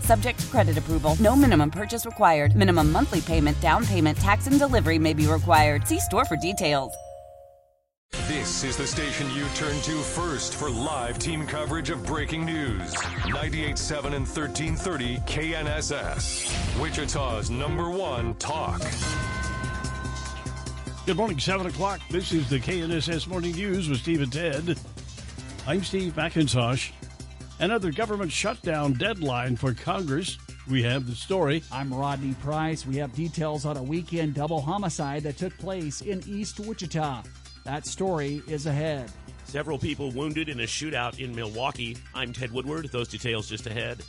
Subject to credit approval. No minimum purchase required. Minimum monthly payment, down payment, tax, and delivery may be required. See store for details. This is the station you turn to first for live team coverage of breaking news. 98.7 and 1330 KNSS. Wichita's number one talk. Good morning, 7 o'clock. This is the KNSS Morning News with Steve and Ted. I'm Steve McIntosh. Another government shutdown deadline for Congress. We have the story. I'm Rodney Price. We have details on a weekend double homicide that took place in East Wichita. That story is ahead. Several people wounded in a shootout in Milwaukee. I'm Ted Woodward. Those details just ahead.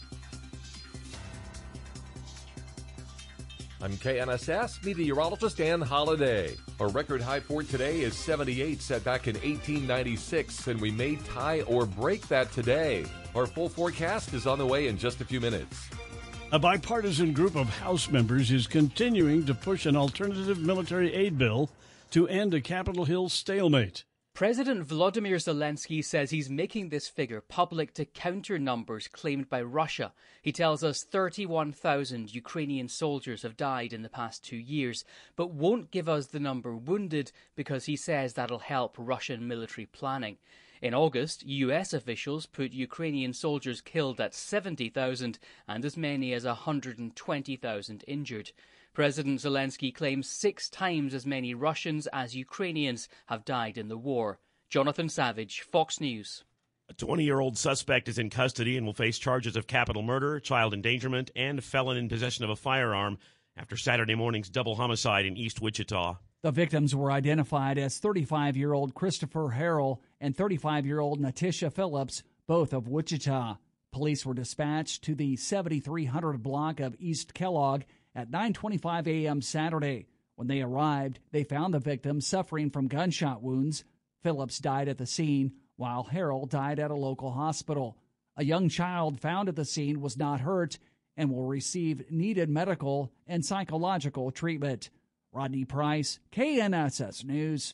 I'm KNSS meteorologist Dan Holliday. A record high for today is 78, set back in 1896, and we may tie or break that today. Our full forecast is on the way in just a few minutes. A bipartisan group of House members is continuing to push an alternative military aid bill to end a Capitol Hill stalemate. President Volodymyr Zelensky says he's making this figure public to counter numbers claimed by Russia. He tells us 31,000 Ukrainian soldiers have died in the past two years, but won't give us the number wounded because he says that'll help Russian military planning. In August, US officials put Ukrainian soldiers killed at 70,000 and as many as 120,000 injured. President Zelensky claims six times as many Russians as Ukrainians have died in the war. Jonathan Savage, Fox News. A 20 year old suspect is in custody and will face charges of capital murder, child endangerment, and felon in possession of a firearm after Saturday morning's double homicide in East Wichita. The victims were identified as 35 year old Christopher Harrell and 35 year old Natisha Phillips, both of Wichita. Police were dispatched to the 7300 block of East Kellogg at 9:25 a.m. Saturday. When they arrived, they found the victim suffering from gunshot wounds. Phillips died at the scene, while Harrell died at a local hospital. A young child found at the scene was not hurt and will receive needed medical and psychological treatment. Rodney Price, KNSS News.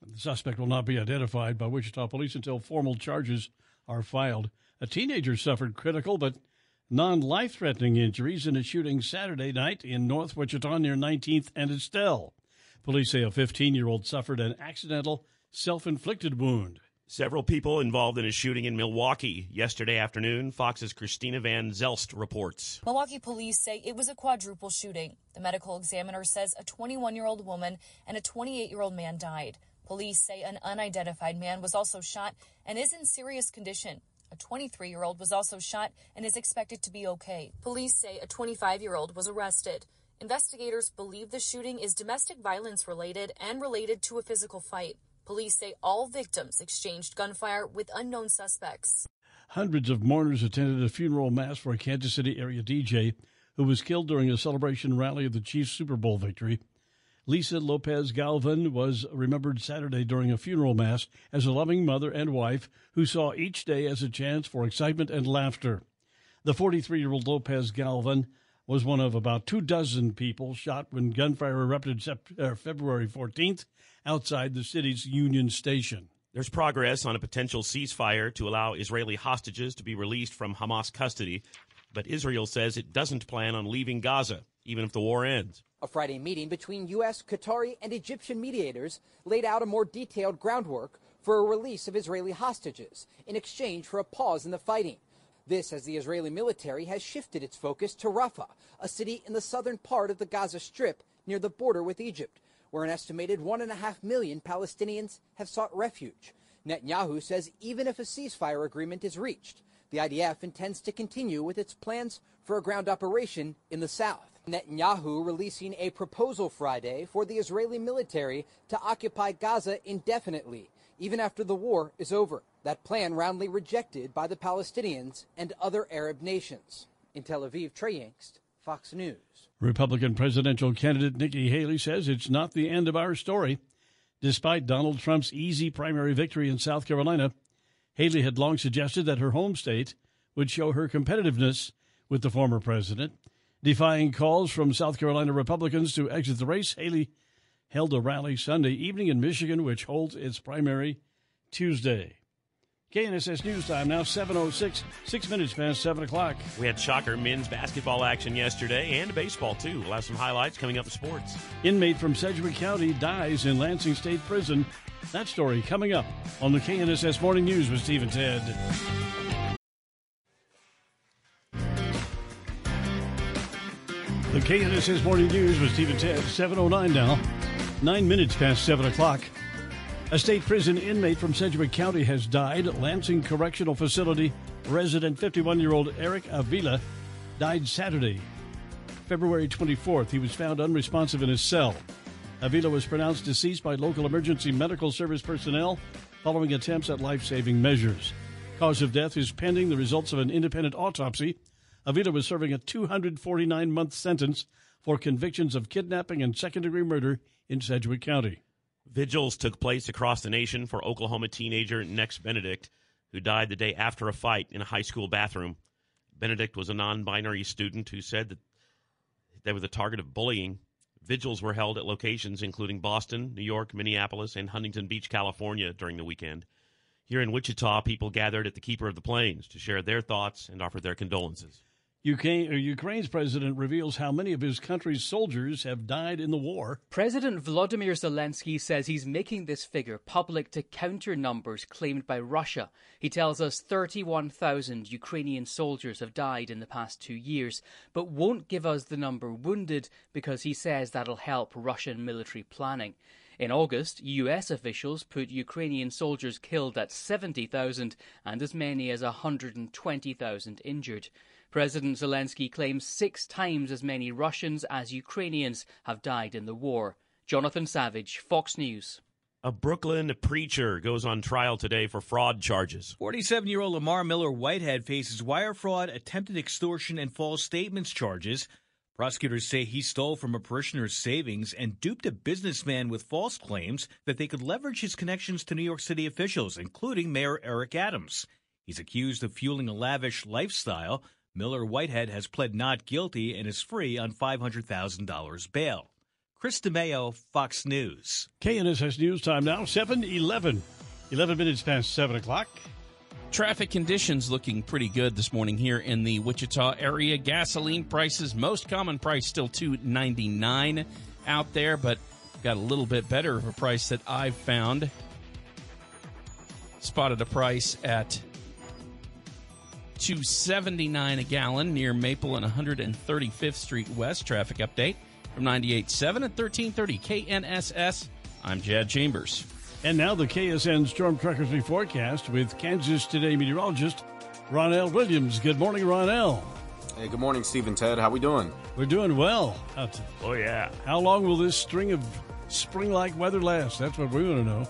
The suspect will not be identified by Wichita police until formal charges are filed. A teenager suffered critical but non life threatening injuries in a shooting Saturday night in North Wichita near 19th and Estelle. Police say a 15 year old suffered an accidental self inflicted wound. Several people involved in a shooting in Milwaukee yesterday afternoon. Fox's Christina Van Zelst reports. Milwaukee police say it was a quadruple shooting. The medical examiner says a 21 year old woman and a 28 year old man died. Police say an unidentified man was also shot and is in serious condition. A 23 year old was also shot and is expected to be okay. Police say a 25 year old was arrested. Investigators believe the shooting is domestic violence related and related to a physical fight. Police say all victims exchanged gunfire with unknown suspects. Hundreds of mourners attended a funeral mass for a Kansas City area DJ who was killed during a celebration rally of the Chiefs' Super Bowl victory. Lisa Lopez Galvan was remembered Saturday during a funeral mass as a loving mother and wife who saw each day as a chance for excitement and laughter. The 43 year old Lopez Galvan was one of about two dozen people shot when gunfire erupted uh, February 14th outside the city's Union Station. There's progress on a potential ceasefire to allow Israeli hostages to be released from Hamas custody. but Israel says it doesn't plan on leaving Gaza, even if the war ends. A Friday meeting between U.S., Qatari, and Egyptian mediators laid out a more detailed groundwork for a release of Israeli hostages in exchange for a pause in the fighting. This as the Israeli military has shifted its focus to Rafah, a city in the southern part of the Gaza Strip near the border with Egypt, where an estimated one and a half million Palestinians have sought refuge. Netanyahu says even if a ceasefire agreement is reached, the IDF intends to continue with its plans for a ground operation in the south. Netanyahu releasing a proposal Friday for the Israeli military to occupy Gaza indefinitely, even after the war is over. That plan roundly rejected by the Palestinians and other Arab nations. In Tel Aviv, Trey Fox News. Republican presidential candidate Nikki Haley says it's not the end of our story. Despite Donald Trump's easy primary victory in South Carolina, Haley had long suggested that her home state would show her competitiveness with the former president. Defying calls from South Carolina Republicans to exit the race, Haley held a rally Sunday evening in Michigan, which holds its primary Tuesday. KNSS News Time now 7.06, six minutes past 7 o'clock. We had shocker men's basketball action yesterday and baseball, too. We'll have some highlights coming up in sports. Inmate from Sedgwick County dies in Lansing State Prison. That story coming up on the KNSS Morning News with Steve and Ted. The KNSS Morning News with Steve and Ted, 7.09 now, nine minutes past 7 o'clock. A state prison inmate from Sedgwick County has died. Lansing Correctional Facility resident 51 year old Eric Avila died Saturday, February 24th. He was found unresponsive in his cell. Avila was pronounced deceased by local emergency medical service personnel following attempts at life saving measures. Cause of death is pending the results of an independent autopsy. Avila was serving a 249 month sentence for convictions of kidnapping and second degree murder in Sedgwick County. Vigils took place across the nation for Oklahoma teenager Nex Benedict, who died the day after a fight in a high school bathroom. Benedict was a non binary student who said that they were the target of bullying. Vigils were held at locations including Boston, New York, Minneapolis, and Huntington Beach, California during the weekend. Here in Wichita, people gathered at the Keeper of the Plains to share their thoughts and offer their condolences. UK, Ukraine's president reveals how many of his country's soldiers have died in the war. President Volodymyr Zelensky says he's making this figure public to counter numbers claimed by Russia. He tells us 31,000 Ukrainian soldiers have died in the past two years, but won't give us the number wounded because he says that'll help Russian military planning. In August, US officials put Ukrainian soldiers killed at 70,000 and as many as 120,000 injured. President Zelensky claims six times as many Russians as Ukrainians have died in the war. Jonathan Savage, Fox News. A Brooklyn preacher goes on trial today for fraud charges. 47 year old Lamor Miller Whitehead faces wire fraud, attempted extortion, and false statements charges. Prosecutors say he stole from a parishioner's savings and duped a businessman with false claims that they could leverage his connections to New York City officials, including Mayor Eric Adams. He's accused of fueling a lavish lifestyle. Miller Whitehead has pled not guilty and is free on $500,000 bail. Chris DeMeo, Fox News. KNSS News Time now, 7 11. 11 minutes past 7 o'clock. Traffic conditions looking pretty good this morning here in the Wichita area. Gasoline prices, most common price still two ninety nine out there, but got a little bit better of a price that I've found. Spotted a price at 279 a gallon near Maple and 135th Street West. Traffic update from 98.7 at 1330 KNSS. I'm Jad Chambers. And now the KSN Storm Trackers forecast with Kansas Today meteorologist Ronelle Williams. Good morning, Ronelle. Hey, good morning, Steve and Ted. How we doing? We're doing well. Oh yeah. How long will this string of spring-like weather last? That's what we want to know.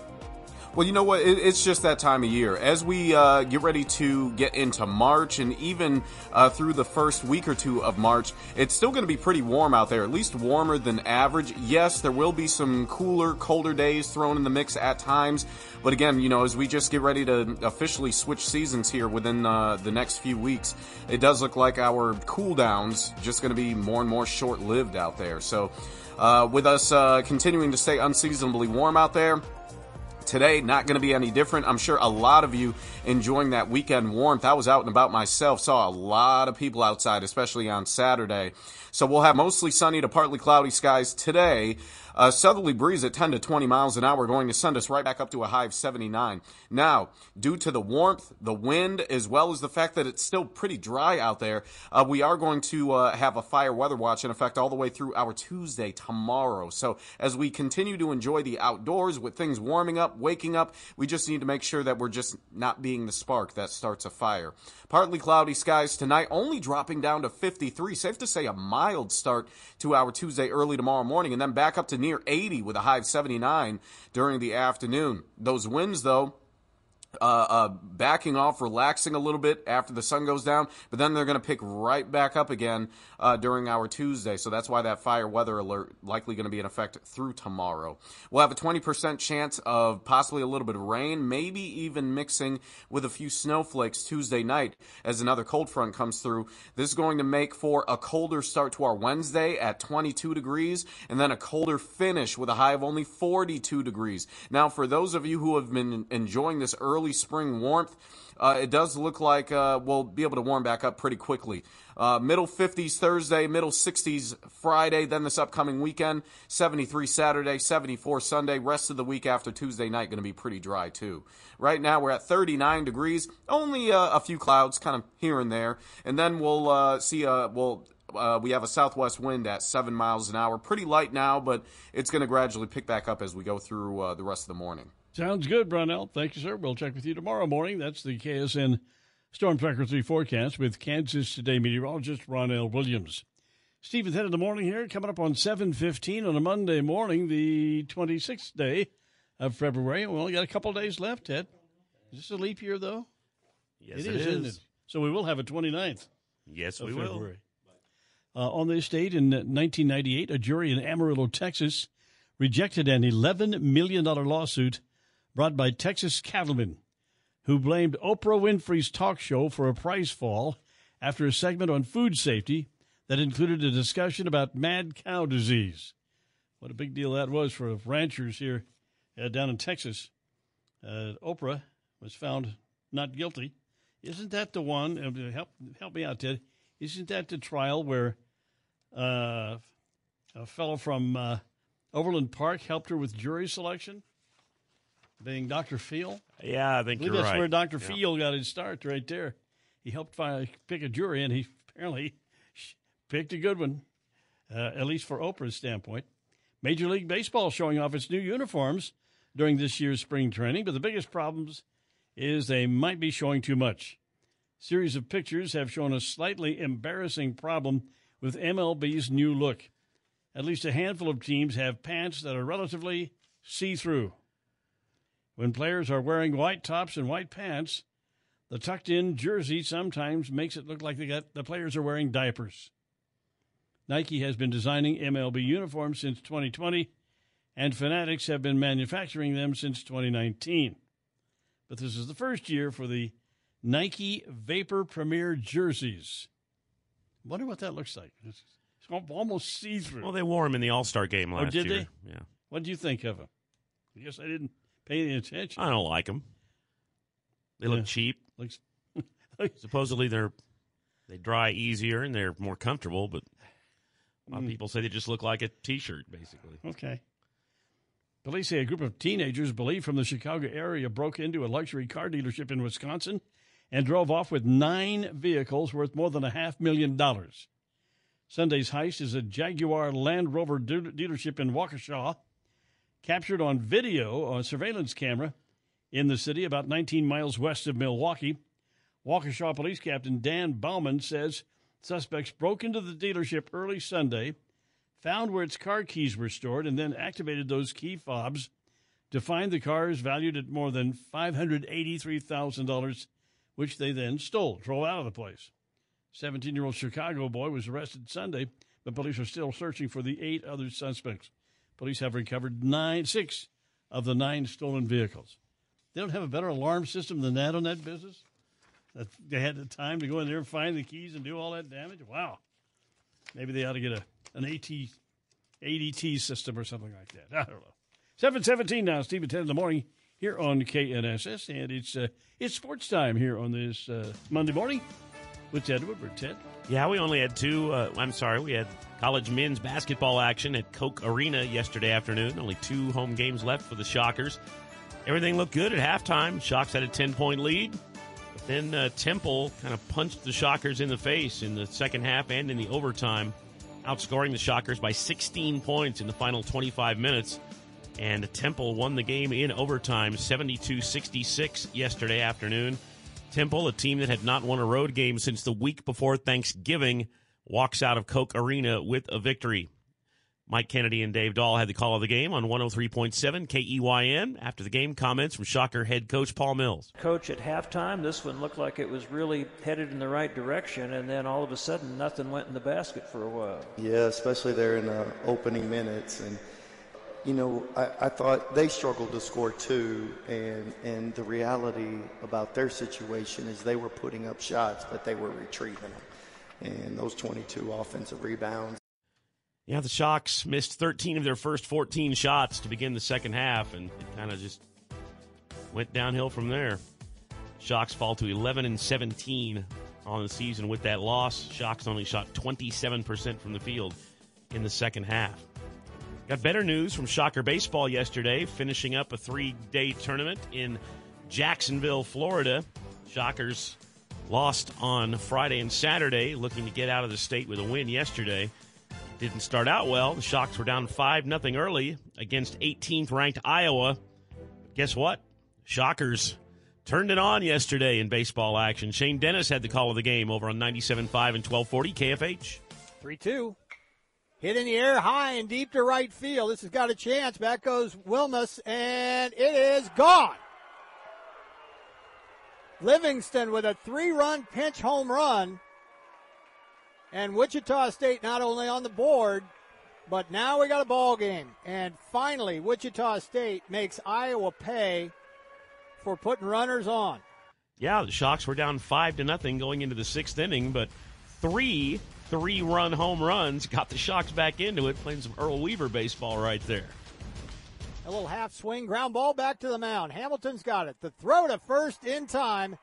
Well, you know what? It, it's just that time of year. As we uh, get ready to get into March and even uh, through the first week or two of March, it's still going to be pretty warm out there, at least warmer than average. Yes, there will be some cooler, colder days thrown in the mix at times. But again, you know, as we just get ready to officially switch seasons here within uh, the next few weeks, it does look like our cool downs just going to be more and more short lived out there. So, uh, with us uh, continuing to stay unseasonably warm out there, Today, not going to be any different. I'm sure a lot of you enjoying that weekend warmth. I was out and about myself, saw a lot of people outside, especially on Saturday. So we'll have mostly sunny to partly cloudy skies today. A southerly breeze at 10 to 20 miles an hour going to send us right back up to a high of 79. Now, due to the warmth, the wind, as well as the fact that it's still pretty dry out there, uh, we are going to uh, have a fire weather watch in effect all the way through our Tuesday tomorrow. So as we continue to enjoy the outdoors with things warming up, waking up, we just need to make sure that we're just not being the spark that starts a fire. Partly cloudy skies tonight, only dropping down to 53. Safe to say a mild start to our Tuesday early tomorrow morning, and then back up to near 80 with a high of 79 during the afternoon. Those winds, though, uh, uh, backing off, relaxing a little bit after the sun goes down, but then they're going to pick right back up again uh, during our Tuesday. So that's why that fire weather alert likely going to be in effect through tomorrow. We'll have a 20% chance of possibly a little bit of rain, maybe even mixing with a few snowflakes Tuesday night as another cold front comes through. This is going to make for a colder start to our Wednesday at 22 degrees and then a colder finish with a high of only 42 degrees. Now, for those of you who have been enjoying this early spring warmth, uh, it does look like uh, we'll be able to warm back up pretty quickly. Uh, middle 50s Thursday, middle 60s Friday, then this upcoming weekend, 73 Saturday, 74 Sunday. Rest of the week after Tuesday night going to be pretty dry too. Right now we're at 39 degrees, only uh, a few clouds kind of here and there, and then we'll uh, see. Uh, we'll uh, we have a southwest wind at seven miles an hour. Pretty light now, but it's going to gradually pick back up as we go through uh, the rest of the morning. Sounds good, Ronelle. Thank you, sir. We'll check with you tomorrow morning. That's the KSN Storm Tracker 3 forecast with Kansas Today meteorologist Ronelle Williams. Steve head of the morning here, coming up on 7.15 on a Monday morning, the 26th day of February. We only got a couple days left, Ted. Is this a leap year, though? Yes, it, it is. Isn't it? So we will have a 29th. Yes, we February. will. Uh, on this date in 1998, a jury in Amarillo, Texas, rejected an $11 million lawsuit brought by Texas cattlemen who blamed Oprah Winfrey's talk show for a price fall after a segment on food safety that included a discussion about mad cow disease. What a big deal that was for ranchers here uh, down in Texas. Uh, Oprah was found not guilty. Isn't that the one? Uh, help help me out, Ted. Isn't that the trial where uh, a fellow from uh, Overland Park helped her with jury selection? Being Dr. Phil. Yeah, I think I that's right. where Dr. Yeah. Phil got his start right there. He helped find, pick a jury, and he apparently picked a good one, uh, at least for Oprah's standpoint. Major League Baseball showing off its new uniforms during this year's spring training, but the biggest problems is they might be showing too much. Series of pictures have shown a slightly embarrassing problem with MLB's new look. At least a handful of teams have pants that are relatively see through. When players are wearing white tops and white pants, the tucked in jersey sometimes makes it look like they got, the players are wearing diapers. Nike has been designing MLB uniforms since 2020, and Fanatics have been manufacturing them since 2019. But this is the first year for the Nike Vapor Premier jerseys. Wonder what that looks like. It's almost see through. Well, they wore them in the All Star game oh, last oh, did year. they? Yeah. What do you think of them? I guess I didn't pay any attention. I don't like them. They Yeah. look cheap. Looks Supposedly they're they dry easier and they're more comfortable, but a lot of Mm. people say they just look like a T-shirt, basically. Okay. Police say a group of teenagers believed from the Chicago area broke into a luxury car dealership in Wisconsin and drove off with nine vehicles worth more than a half million dollars. Sunday's heist is a Jaguar Land Rover de- dealership in Waukesha, captured on video on a surveillance camera in the city about 19 miles west of Milwaukee. Waukesha Police Captain Dan Bauman says suspects broke into the dealership early Sunday, found where its car keys were stored, and then activated those key fobs to find the cars valued at more than $583,000, which they then stole, drove out of the place. 17 year old Chicago boy was arrested Sunday, but police are still searching for the eight other suspects. Police have recovered nine, six of the nine stolen vehicles. They don't have a better alarm system than that on that business? That they had the time to go in there and find the keys and do all that damage? Wow. Maybe they ought to get a an AT, ADT system or something like that. I don't know. 717 now, Steve at 10 in the morning. here on KNSS, and it's uh, it's sports time here on this uh, Monday morning with Ted Woodward. Ted, Yeah, we only had two. Uh, I'm sorry, we had college men's basketball action at Koch Arena yesterday afternoon. Only two home games left for the Shockers. Everything looked good at halftime. Shocks had a 10 point lead. But then uh, Temple kind of punched the Shockers in the face in the second half and in the overtime, outscoring the Shockers by 16 points in the final 25 minutes. And Temple won the game in overtime 72 66 yesterday afternoon. Temple, a team that had not won a road game since the week before Thanksgiving, walks out of Koch Arena with a victory. Mike Kennedy and Dave Dahl had the call of the game on 103.7 KEYN. After the game, comments from Shocker head coach Paul Mills. Coach, at halftime, this one looked like it was really headed in the right direction, and then all of a sudden, nothing went in the basket for a while. Yeah, especially there in the opening minutes. And, you know, I, I thought they struggled to score too. And, and the reality about their situation is they were putting up shots, but they were retrieving them. And those 22 offensive rebounds. Yeah, the Shocks missed 13 of their first 14 shots to begin the second half, and it kind of just went downhill from there. Shocks fall to 11 and 17 on the season with that loss. Shocks only shot 27% from the field in the second half. Got better news from Shocker Baseball yesterday, finishing up a three day tournament in Jacksonville, Florida. Shockers lost on Friday and Saturday, looking to get out of the state with a win yesterday. Didn't start out well. The Shocks were down 5 nothing early against 18th ranked Iowa. Guess what? Shockers turned it on yesterday in baseball action. Shane Dennis had the call of the game over on 97.5 and 1240 KFH. 3 2. Hit in the air, high and deep to right field. This has got a chance. Back goes Wilmus, and it is gone. Livingston with a three run pinch home run. And Wichita State not only on the board, but now we got a ball game. And finally, Wichita State makes Iowa pay for putting runners on. Yeah, the Shocks were down 5 to nothing going into the sixth inning, but three three run home runs got the Shocks back into it, playing some Earl Weaver baseball right there. A little half swing, ground ball back to the mound. Hamilton's got it. The throw to first in time,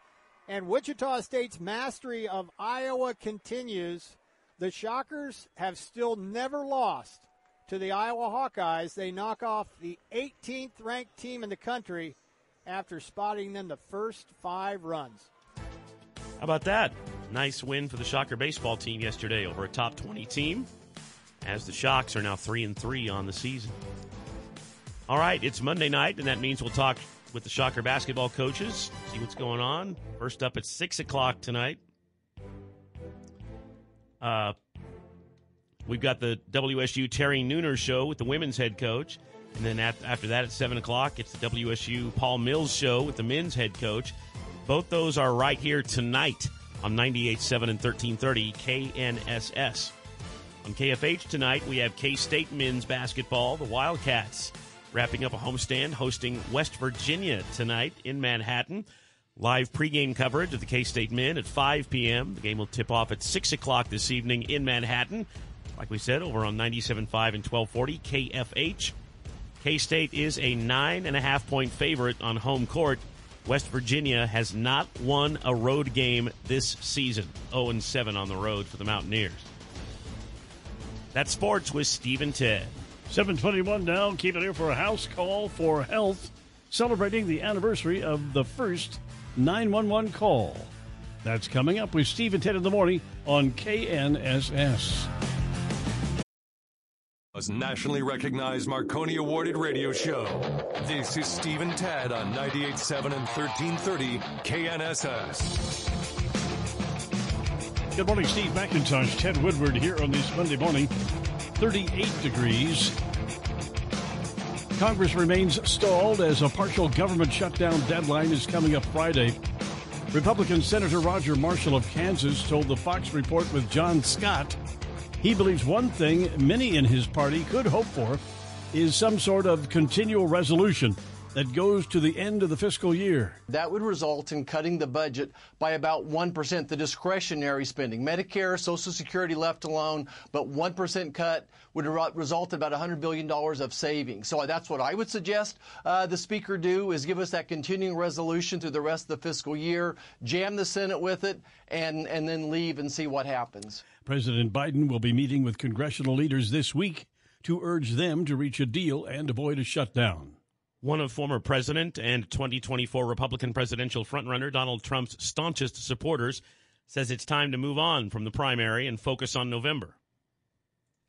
and Wichita State's mastery of Iowa continues. The Shockers have still never lost to the Iowa Hawkeyes. They knock off the 18th ranked team in the country after spotting them the first five runs. How about that? Nice win for the Shocker baseball team yesterday over a top 20 team, as the Shocks are now 3 and 3 on the season. All right, it's Monday night, and that means we'll talk with the Shocker basketball coaches, see what's going on. First up at 6 o'clock tonight. Uh, we've got the WSU Terry Nooner show with the women's head coach. And then after that at 7 o'clock, it's the WSU Paul Mills show with the men's head coach. Both those are right here tonight on 98.7 and 1330 KNSS. On KFH tonight, we have K State men's basketball, the Wildcats, wrapping up a homestand hosting West Virginia tonight in Manhattan. Live pregame coverage of the K State men at 5 p.m. The game will tip off at 6 o'clock this evening in Manhattan. Like we said, over on 97.5 and 1240 KFH. K State is a nine and a half point favorite on home court. West Virginia has not won a road game this season. 0 and 7 on the road for the Mountaineers. That's sports with Steve and Ted. 721 now. Keep it here for a house call for health, celebrating the anniversary of the first 911 call. That's coming up with Steve and Ted in the morning on KNSS. Nationally recognized Marconi awarded radio show. This is Steve and Ted on 98.7 and 1330 KNSS. Good morning, Steve McIntosh, Ted Woodward here on this Monday morning. 38 degrees. Congress remains stalled as a partial government shutdown deadline is coming up Friday. Republican Senator Roger Marshall of Kansas told the Fox report with Jon Scott he believes one thing many in his party could hope for is some sort of continual resolution that goes to the end of the fiscal year. That would result in cutting the budget by about 1%, the discretionary spending. Medicare, Social Security left alone, but 1% cut would result in about $100 billion of savings. So that's what I would suggest uh, the Speaker do is give us that continuing resolution through the rest of the fiscal year, jam the Senate with it, and, and then leave and see what happens. President Biden will be meeting with congressional leaders this week to urge them to reach a deal and avoid a shutdown. One of former president and 2024 Republican presidential frontrunner Donald Trump's staunchest supporters says it's time to move on from the primary and focus on November.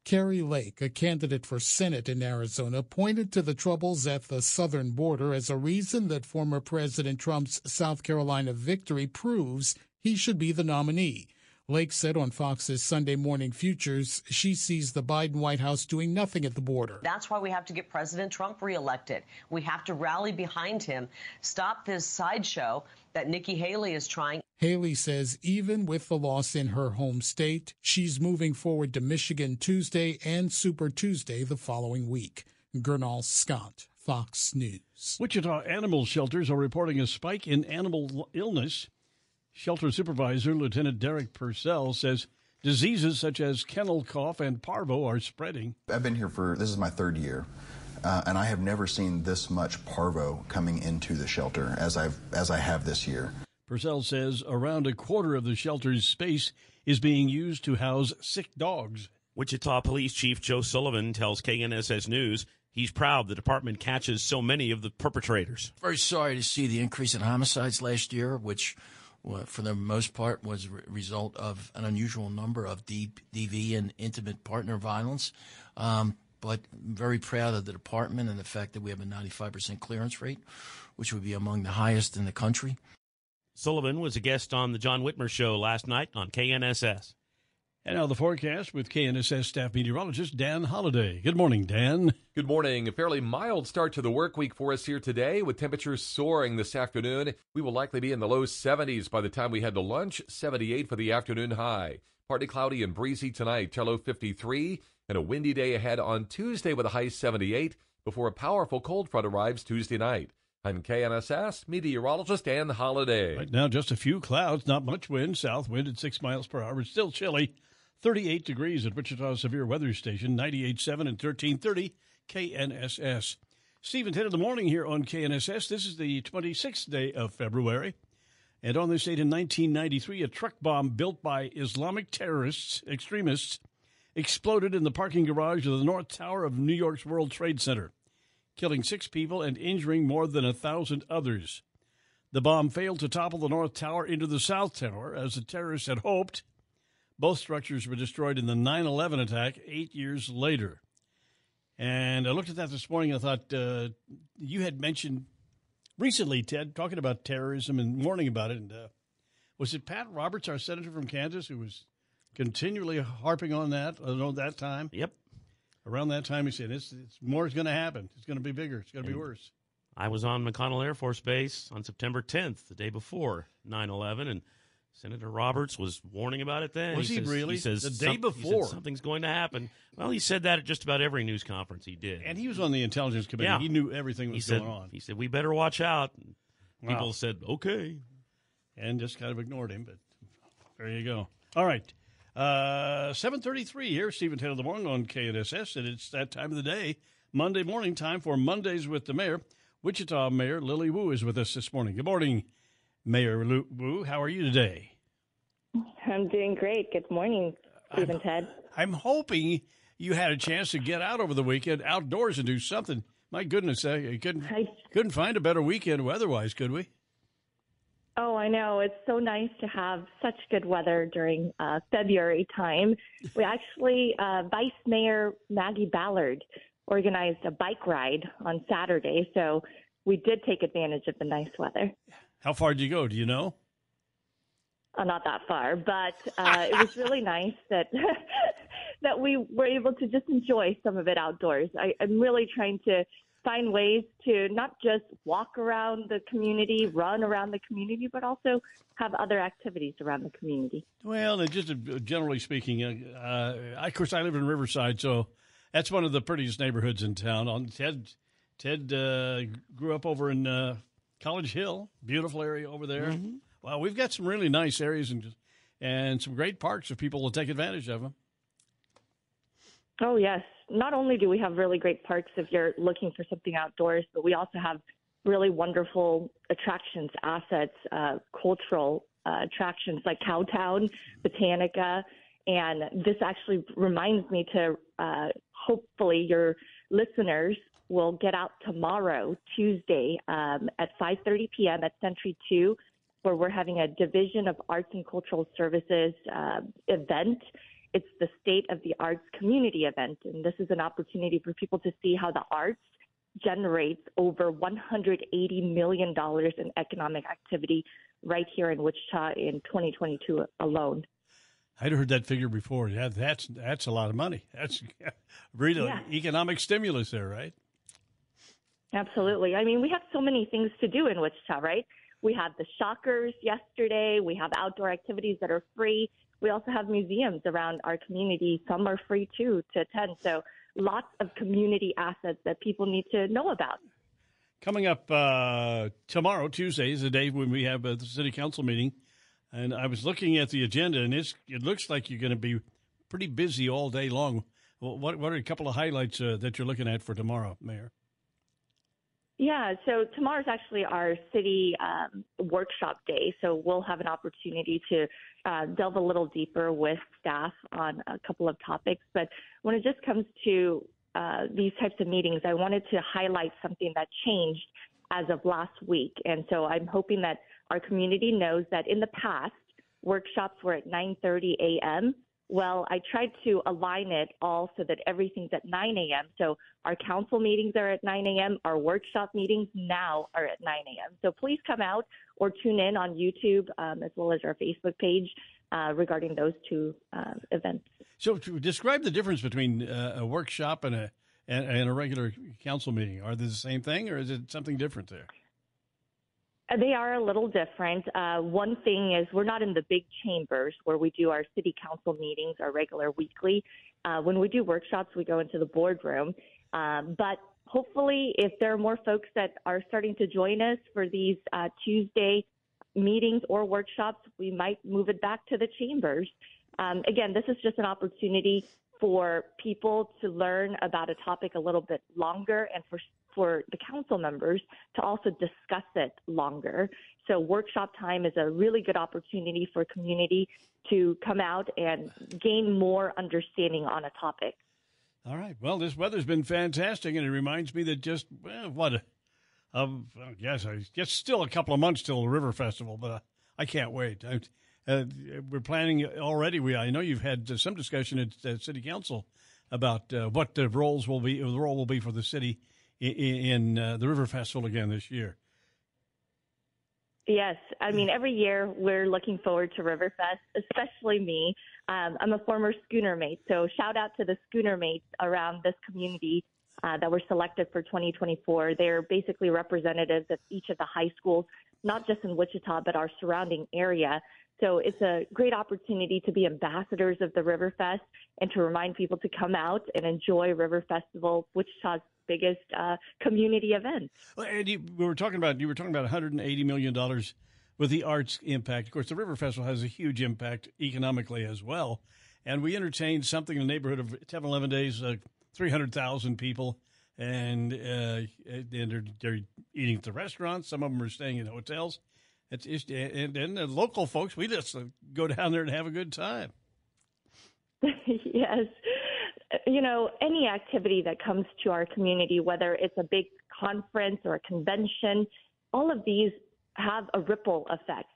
Kari Lake, a candidate for Senate in Arizona, pointed to the troubles at the southern border as a reason that former President Trump's South Carolina victory proves he should be the nominee. Lake said on Fox's Sunday Morning Futures she sees the Biden White House doing nothing at the border. That's why we have to get President Trump reelected. We have to rally behind him, stop this sideshow that Nikki Haley is trying. Haley says even with the loss in her home state, she's moving forward to Michigan Tuesday and Super Tuesday the following week. Gernal Scott, Fox News. Wichita animal shelters are reporting a spike in animal illness. Shelter Supervisor Lieutenant Derek Purcell says diseases such as kennel cough and parvo are spreading. I've been here for this is my third year. Uh, and I have never seen this much parvo coming into the shelter as I've as I have this year. Purcell says around a quarter of the shelter's space is being used to house sick dogs. Wichita Police Chief Joe Sullivan tells KNSS News he's proud the department catches so many of the perpetrators. Very sorry to see the increase in homicides last year, which for the most part was a result of an unusual number of DV and intimate partner violence. Um, but very proud of the department and the fact that we have a 95% clearance rate, which would be among the highest in the country. Sullivan was a guest on the John Whitmer show last night on KNSS. And now the forecast with KNSS staff meteorologist Dan Holliday. Good morning, Dan. Good morning. A fairly mild start to the work week for us here today with temperatures soaring this afternoon. We will likely be in the low 70s by the time we head to lunch, 78 for the afternoon high. Partly cloudy and breezy tonight, till low 53, and a windy day ahead on Tuesday with a high 78 before a powerful cold front arrives Tuesday night. I'm KNSS meteorologist Dan Holliday. Right now, just a few clouds, not much wind, south wind at 6 miles per hour. It's still chilly. 38 degrees at Wichita Severe Weather Station, 98.7 and 1330 KNSS. Stephen 10 in the morning here on KNSS. This is the 26th day of February. And on this date in 1993, a truck bomb built by Islamic terrorists, extremists, exploded in the parking garage of the North Tower of New York's World Trade Center, killing six people and injuring more than a thousand others. The bomb failed to topple the North Tower into the South Tower, as the terrorists had hoped both structures were destroyed in the 9 11 attack eight years later. And I looked at that this morning. I thought uh, you had mentioned recently, Ted, talking about terrorism and warning about it. And uh, was it Pat Roberts, our senator from Kansas, who was continually harping on that at that time? Yep. Around that time, he said, it's, it's more is going to happen. It's going to be bigger. It's going to be worse. I was on McConnell Air Force Base on September 10th, the day before 9 11, and Senator Roberts was warning about it then. Was he, says, really? He says the day before something's going to happen. Well, he said that at just about every news conference he did. And he was on the intelligence committee. Yeah. He knew everything that was said, going on. He said we better watch out. Wow. People said okay, and just kind of ignored him. But there you go. All right, uh, seven thirty-three here. Stephen Taylor the morning on KNSS, and it's that time of the day, Monday morning time for Mondays with the Mayor. Wichita Mayor Lily Wu is with us this morning. Good morning, Mayor Wu. How are you today? I'm doing great. Good morning, Steve and Ted. I'm hoping you had a chance to get out over the weekend outdoors and do something. My goodness, you couldn't I, couldn't find a better weekend weather-wise, could we? Oh, I know. It's so nice to have such good weather during uh, February time. We actually, uh, Vice Mayor Maggie Ballard organized a bike ride on Saturday, so we did take advantage of the nice weather. How far did you go? Do you know? uh, not that far, but uh, it was really nice that that we were able to just enjoy some of it outdoors. I, I'm really trying to find ways to not just walk around the community, run around the community, but also have other activities around the community. Well, and just uh, generally speaking, uh, uh, I, of course, I live in Riverside, so that's one of the prettiest neighborhoods in town. On Ted, Ted uh, grew up over in uh, College Hill, beautiful area over there. Mhm. Well, we've got some really nice areas and and some great parks if people will take advantage of them. Oh, yes. Not only do we have really great parks if you're looking for something outdoors, but we also have really wonderful attractions, assets, uh, cultural uh, attractions like Cowtown, Botanica. And this actually reminds me to uh, hopefully your listeners will get out tomorrow, Tuesday, um, at 5:30 p.m. at Century 2, where we're having a Division of Arts and Cultural Services uh, event. It's the State of the Arts Community event, and this is an opportunity for people to see how the arts generates over 180 million dollars in economic activity right here in Wichita in 2022 alone. I'd heard that figure before. Yeah, that's that's a lot of money. That's really Yeah. economic stimulus there, right? Absolutely. I mean, we have so many things to do in Wichita, right? We had the shockers yesterday. We have outdoor activities that are free. We also have museums around our community. Some are free too to attend. So lots of community assets that people need to know about. Coming up uh, tomorrow, Tuesday, is the day when we have uh, the city council meeting, and I was looking at the agenda, and it's it looks like you're going to be pretty busy all day long. What what are a couple of highlights uh, that you're looking at for tomorrow, Mayor? Yeah, so tomorrow's actually our city um, workshop day. So we'll have an opportunity to uh, delve a little deeper with staff on a couple of topics. But when it just comes to uh, these types of meetings, I wanted to highlight something that changed as of last week. And so I'm hoping that our community knows that in the past, workshops were at 9:30 a.m. Well, I tried to align it all so that everything's at 9 a.m. So our council meetings are at 9 a.m. Our workshop meetings now are at 9 a.m. So please come out or tune in on YouTube um, as well as our Facebook page uh, regarding those two uh, events. So, describe the difference between uh, a workshop and a and, and a regular council meeting. Are they the same thing, or is it something different there? Uh, They are a little different. Uh, one thing is we're not in the big chambers where we do our city council meetings, our regular weekly. Uh, when we do workshops, we go into the boardroom. Um, but hopefully, if there are more folks that are starting to join us for these uh, Tuesday meetings or workshops, we might move it back to the chambers. Um, again, this is just an opportunity for people to learn about a topic a little bit longer and for for the council members to also discuss it longer. So workshop time is a really good opportunity for community to come out and gain more understanding on a topic. All right. Well, this weather's been fantastic, and it reminds me that just well, what, um, I guess I guess still a couple of months till the River Festival, but uh, I can't wait. I, uh, we're planning already. We I know you've had uh, some discussion at uh, City Council about uh, what the roles will be. The role will be for the city in, in uh, the River Festival again this year. Yes, I mean every year we're looking forward to Riverfest, especially me. Um, I'm a former schooner mate, so shout out to the schooner mates around this community uh, that were selected for 2024. They're basically representatives of each of the high schools, not just in Wichita but our surrounding area. So it's a great opportunity to be ambassadors of the Riverfest and to remind people to come out and enjoy River Festival, Wichita's biggest uh, community event. Well, and you, we were talking about you were talking about 180 million dollars with the arts impact. Of course, the River Festival has a huge impact economically as well, and we entertained something in the neighborhood of 10, 11 days, uh, 300,000 people, and uh, they're, they're eating at the restaurants. Some of them are staying in hotels. It's, it's and then the local folks, we just go down there and have a good time. yes. You know, any activity that comes to our community, whether it's a big conference or a convention, all of these have a ripple effect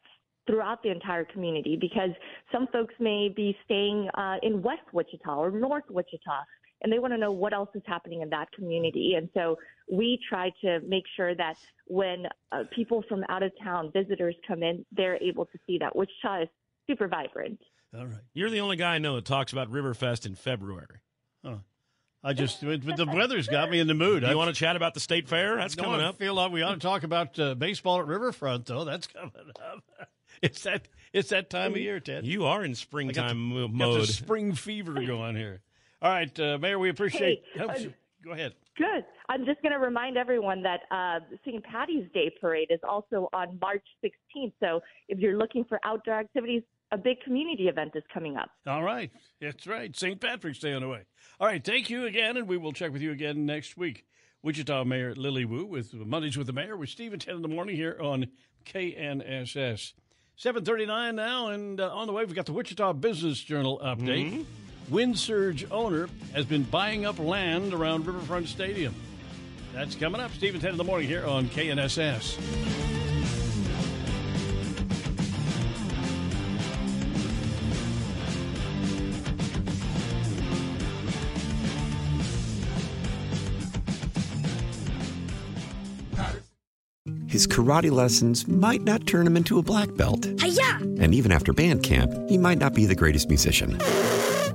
throughout the entire community because some folks may be staying uh, in West Wichita or North Wichita and they want to know what else is happening in that community. And so we try to make sure that when uh, people from out of town, visitors come in, they're able to see that Wichita is super vibrant. All right. You're the only guy I know that talks about Riverfest in February. Huh. I just the weather's got me in the mood. You I- want to chat about the state fair? That's No, coming I up. feel like we ought to talk about uh, baseball at Riverfront, though. That's coming up. It's that it's that time of year, Ted. You are in I got the- springtime mo- got mode. the spring fever going here. All right, uh, Mayor, we appreciate. Hey, uh, Go ahead. Good. I'm just going to remind everyone that uh, St. Patty's Day parade is also on March 16th. So if you're looking for outdoor activities, a big community event is coming up. All right. That's right. St. Patrick's Day on the way. All right. Thank you again, and we will check with you again next week. Wichita Mayor Lily Wu with Mondays with the Mayor with Steve at 10 in the morning here on KNSS. 739 now, and uh, on the way, we've got the Wichita Business Journal update. Mm-hmm. Wind Surge owner has been buying up land around Riverfront Stadium. That's coming up. Steve and Ted in the morning here on KNSS. his karate lessons might not turn him into a black belt. Hi-ya! And even after band camp, he might not be the greatest musician.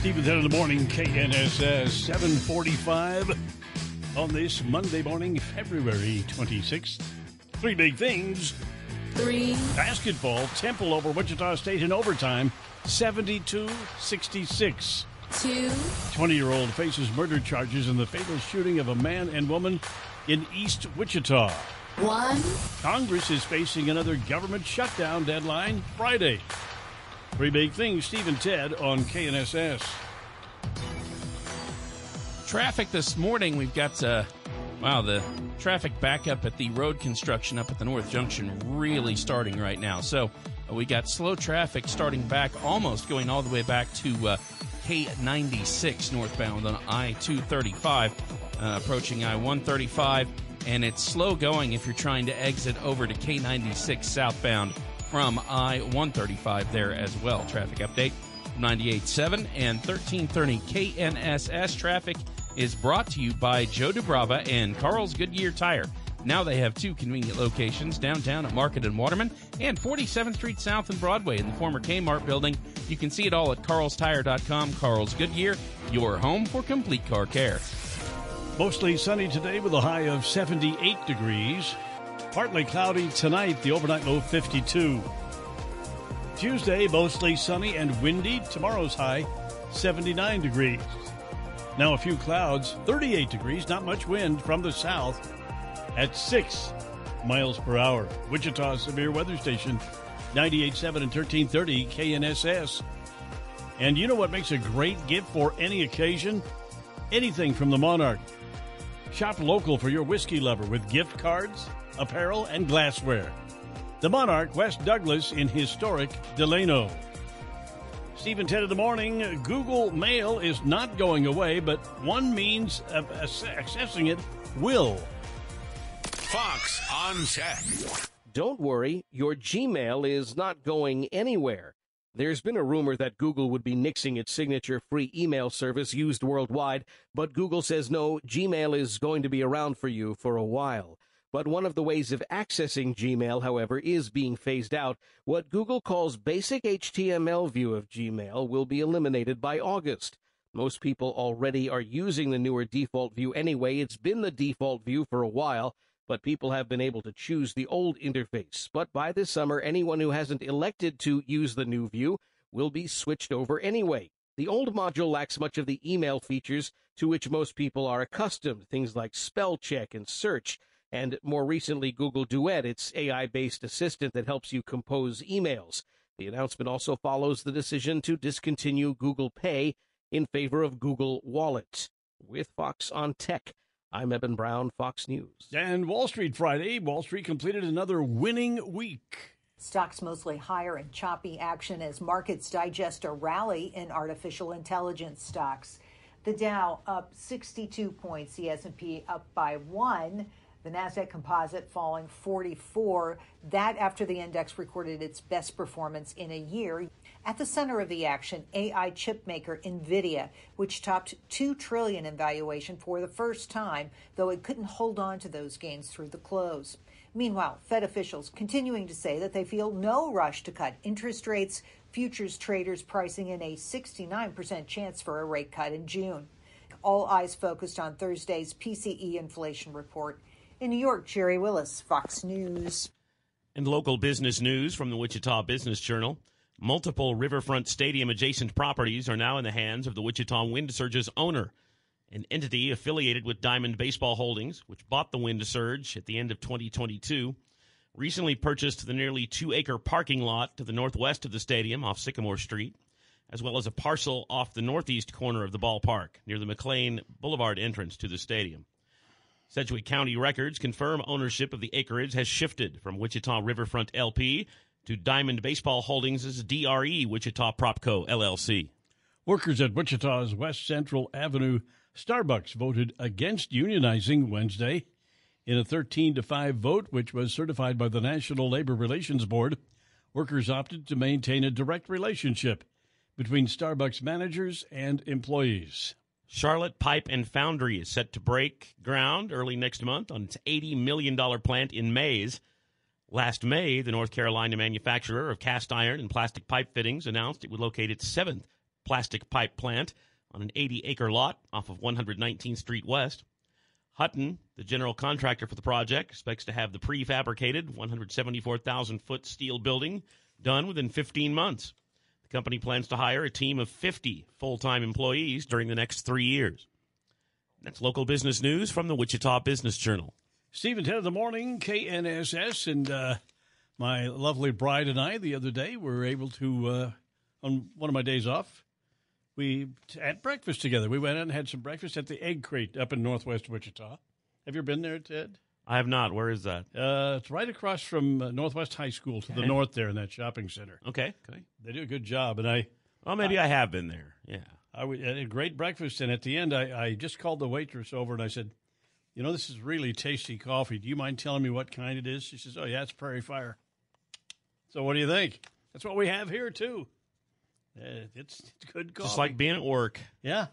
Steve and Ted in the morning, KNSS 745 on this Monday morning, February 26th. Three big things. Three. Basketball, Temple over Wichita State in overtime, 72 66. Two. 20 year old faces murder charges in the fatal shooting of a man and woman in East Wichita. One. Congress is facing another government shutdown deadline Friday. Three big things, Steve and Ted on KNSS. Traffic this morning, we've got, uh, wow, the traffic backup at the road construction up at the North Junction really starting right now. So uh, we got slow traffic starting back, almost going all the way back to uh, K96 northbound on I 235, uh, approaching I 135. And it's slow going if you're trying to exit over to K96 southbound from I 135 there as well. Traffic update 98.7 and 1330 KNSS. Traffic is brought to you by Joe Dubrava and Carl's Goodyear Tire. Now they have two convenient locations downtown at Market and Waterman and 47th Street South and Broadway in the former Kmart building. You can see it all at carlstire.com. Carl's Goodyear, your home for complete car care. Mostly sunny today with a high of 78 degrees. Partly cloudy tonight, the overnight low 52. Tuesday, mostly sunny and windy. Tomorrow's high 79 degrees. Now a few clouds, 38 degrees, not much wind from the south at 6 miles per hour. Wichita Severe Weather Station 98.7 and 1330 KNSS. And you know what makes a great gift for any occasion? Anything from the Monarch. Shop local for your whiskey lover with gift cards, apparel, and glassware. The Monarch, West Douglas in historic Delano. Steve and Ted in the morning. Google Mail is not going away, but one means of accessing it will. Fox on Tech. Don't worry, your Gmail is not going anywhere. There's been a rumor that Google would be nixing its signature free email service used worldwide, but Google says no, Gmail is going to be around for you for a while. But one of the ways of accessing Gmail, however, is being phased out. What Google calls basic HTML view of Gmail will be eliminated by August. Most people already are using the newer default view anyway. It's been the default view for a while, but people have been able to choose the old interface. But by this summer, anyone who hasn't elected to use the new view will be switched over anyway. The old module lacks much of the email features to which most people are accustomed, things like spell check and search, and more recently, Google Duet, its AI based assistant that helps you compose emails. The announcement also follows the decision to discontinue Google Pay in favor of Google Wallet. With Fox on Tech, I'm Eben Brown, Fox News. And Wall Street Friday, Wall Street completed another winning week. Stocks mostly higher in choppy action as markets digest a rally in artificial intelligence stocks. The Dow up 62 points, the S&P up by 1, the Nasdaq Composite falling 44, that after the index recorded its best performance in a year. At the center of the action, AI chip maker Nvidia, which topped 2 trillion in valuation for the first time, though it couldn't hold on to those gains through the close. Meanwhile, Fed officials continuing to say that they feel no rush to cut interest rates, futures traders pricing in a 69% chance for a rate cut in June. All eyes focused on Thursday's PCE inflation report. In New York, Jerry Willis, Fox News. And local business news from the Wichita Business Journal. Multiple Riverfront Stadium adjacent properties are now in the hands of the Wichita Wind Surge's owner, an entity affiliated with Diamond Baseball Holdings, which bought the Wind Surge at the end of 2022. Recently purchased the nearly two acre parking lot to the northwest of the stadium off Sycamore Street, as well as a parcel off the northeast corner of the ballpark near the McLean Boulevard entrance to the stadium. Sedgwick County records confirm ownership of the acreage has shifted from Wichita Riverfront LP to Diamond Baseball Holdings' DRE Wichita Propco LLC. Workers at Wichita's West Central Avenue Starbucks voted against unionizing Wednesday in a 13 to 5 vote, which was certified by the National Labor Relations Board. Workers opted to maintain a direct relationship between Starbucks managers and employees. Charlotte Pipe and Foundry is set to break ground early next month on its $80 million plant in Maize. Last May, the North Carolina manufacturer of cast iron and plastic pipe fittings announced it would locate its seventh plastic pipe plant on an 80 acre lot off of 119th Street West. Hutton, the general contractor for the project, expects to have the prefabricated 174,000 foot steel building done within 15 months. The company plans to hire a team of 50 full time employees during the next three years. That's local business news from the Wichita Business Journal. Steve and Ted in the morning, KNSS, and uh, my lovely bride and I the other day were able to, uh, on one of my days off, we had breakfast together. We went out and had some breakfast at the Egg Crate up in northwest Wichita. Have you been there, Ted? I have not. Where is that? Uh, it's right across from uh, Northwest High School to Okay. the north there in that shopping center. Okay. Okay. They do a good job, and I. Well, maybe I have been there. Yeah. I w- had a great breakfast, and at the end, I, I just called the waitress over and I said, "You know, this is really tasty coffee. Do you mind telling me what kind it is?" She says, "Oh yeah, it's Prairie Fire." So what do you think? That's what we have here too. Uh, it's, it's good coffee. Just like being at work. yeah.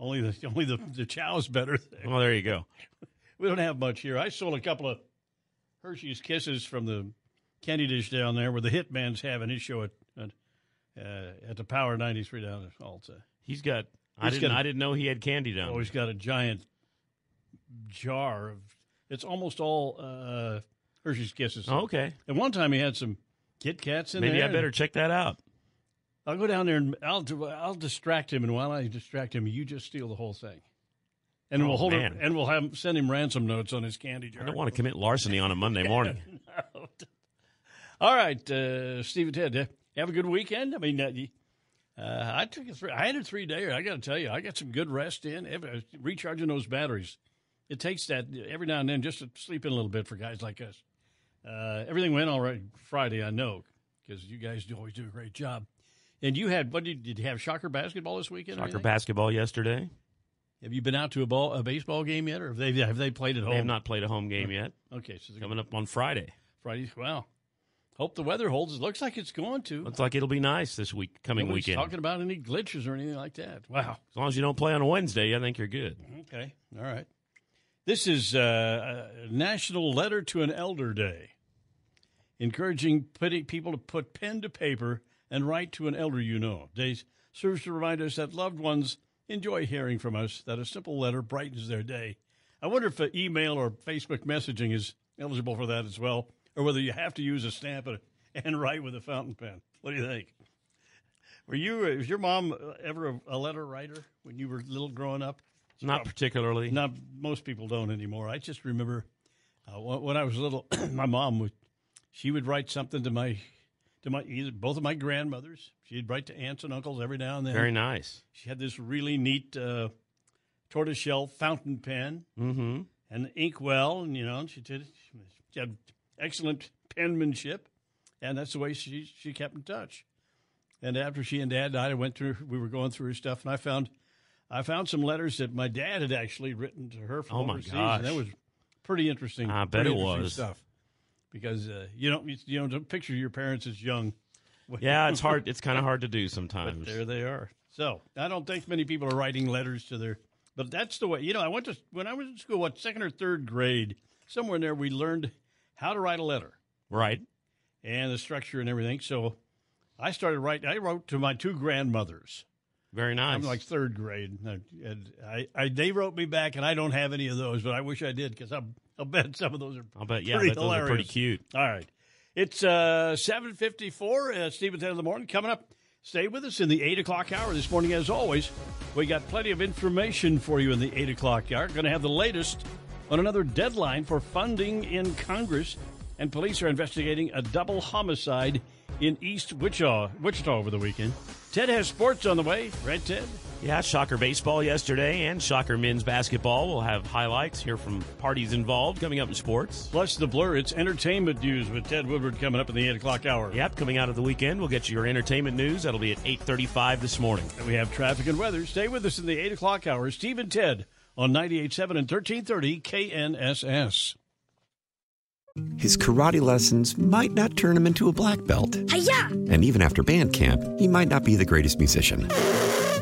Only the only the the chow's better. There. Well, there you go. We don't have much here. I sold a couple of Hershey's Kisses from the candy dish down there where the Hitman's having his show at at, uh, at the Power 93 down at Alta. He's got. I He's didn't. got a- I didn't know he had candy down. There. Oh, he's got a giant jar of. It's almost all uh, Hershey's Kisses. Oh, okay. At one time, he had some Kit Kats in Maybe there. Maybe I better check that out. I'll go down there and I'll I'll distract him, and while I distract him, you just steal the whole thing, and Oh, we'll hold man. him, and we'll have send him ransom notes on his candy jar. I don't want to commit larceny on a Monday morning. All right, uh, Steve and Ted, uh, have a good weekend. I mean, uh, uh, I took a three, I had a three day. I got to tell you, I got some good rest in. Recharging those batteries. It takes that every now and then just to sleep in a little bit for guys like us. Uh, everything went all right Friday, I know, because you guys do always do a great job. And you had what did, did you have soccer basketball this weekend? Soccer basketball yesterday. Have you been out to a ball a baseball game yet, or have they have they played at home? They have not played a home game yet. Okay, so Coming up on Friday. Friday. Wow. Hope the weather holds. It looks like it's going to. Looks like it'll be nice this week, coming Nobody's weekend. Talking about any glitches or anything like that. Wow. As long as you don't play on a Wednesday, I think you're good. Okay. All right. This is uh, a National Letter to an Elder Day, encouraging putting people to put pen to paper and write to an elder you know. Days serves to remind us that loved ones enjoy hearing from us, that a simple letter brightens their day. I wonder if uh, email or Facebook messaging is eligible for that as well, or whether you have to use a stamp and, and write with a fountain pen. What do you think? Were you, uh, was your mom uh, ever a, letter writer when you were little growing up? Not particularly. Not most people don't anymore. I just remember uh, when, when I was little, my mom would she would write something to my to my either both of my grandmothers. She'd write to aunts and uncles every now and then. Very nice. She had this really neat uh, tortoiseshell fountain pen mm-hmm. and inkwell, and you know, she did. She had excellent penmanship, and that's the way she she kept in touch. And after she and Dad died, I went through. We were going through her stuff, and I found I found some letters that my dad had actually written to her from Oh, my overseas. gosh. And that was pretty interesting. I bet it was. stuff because uh, you don't you don't picture your parents as young. Yeah, it's hard. It's kind of hard to do But sometimes. there they are. So I don't think many people are writing letters to their. But that's the way. You know, I went to when I was in school. What second or third grade? Somewhere in there, we learned how to write a letter. Right. And the structure and everything. So I started writing. I wrote to my two grandmothers. Very nice. I'm like third grade, and I, I, they wrote me back, and I don't have any of those, but I wish I did because I'll bet some of those are. I'll bet. Yeah, pretty bet those are hilarious. pretty cute. All right. It's uh, 754, uh, Steve and Ted of the Morning. Coming up, stay with us in the 8 o'clock hour this morning, as always. We got plenty of information for you in the 8 o'clock hour. Going to have the latest on another deadline for funding in Congress, and police are investigating a double homicide in East Wichita, Wichita over the weekend. Ted has sports on the way, right, Ted? Yeah, Shocker baseball yesterday and Shocker men's basketball. We'll have highlights here from parties involved coming up in sports. Plus the blur, it's entertainment news with Ted Woodward coming up in the 8 o'clock hour. Yep, coming out of the weekend, we'll get you your entertainment news. That'll be at 8.35 this morning. And we have traffic and weather. Stay with us in the 8 o'clock hour. Steve and Ted on 98.7 and 1330 KNSS. His karate lessons might not turn him into a black belt. Hiya! And even after band camp, he might not be the greatest musician.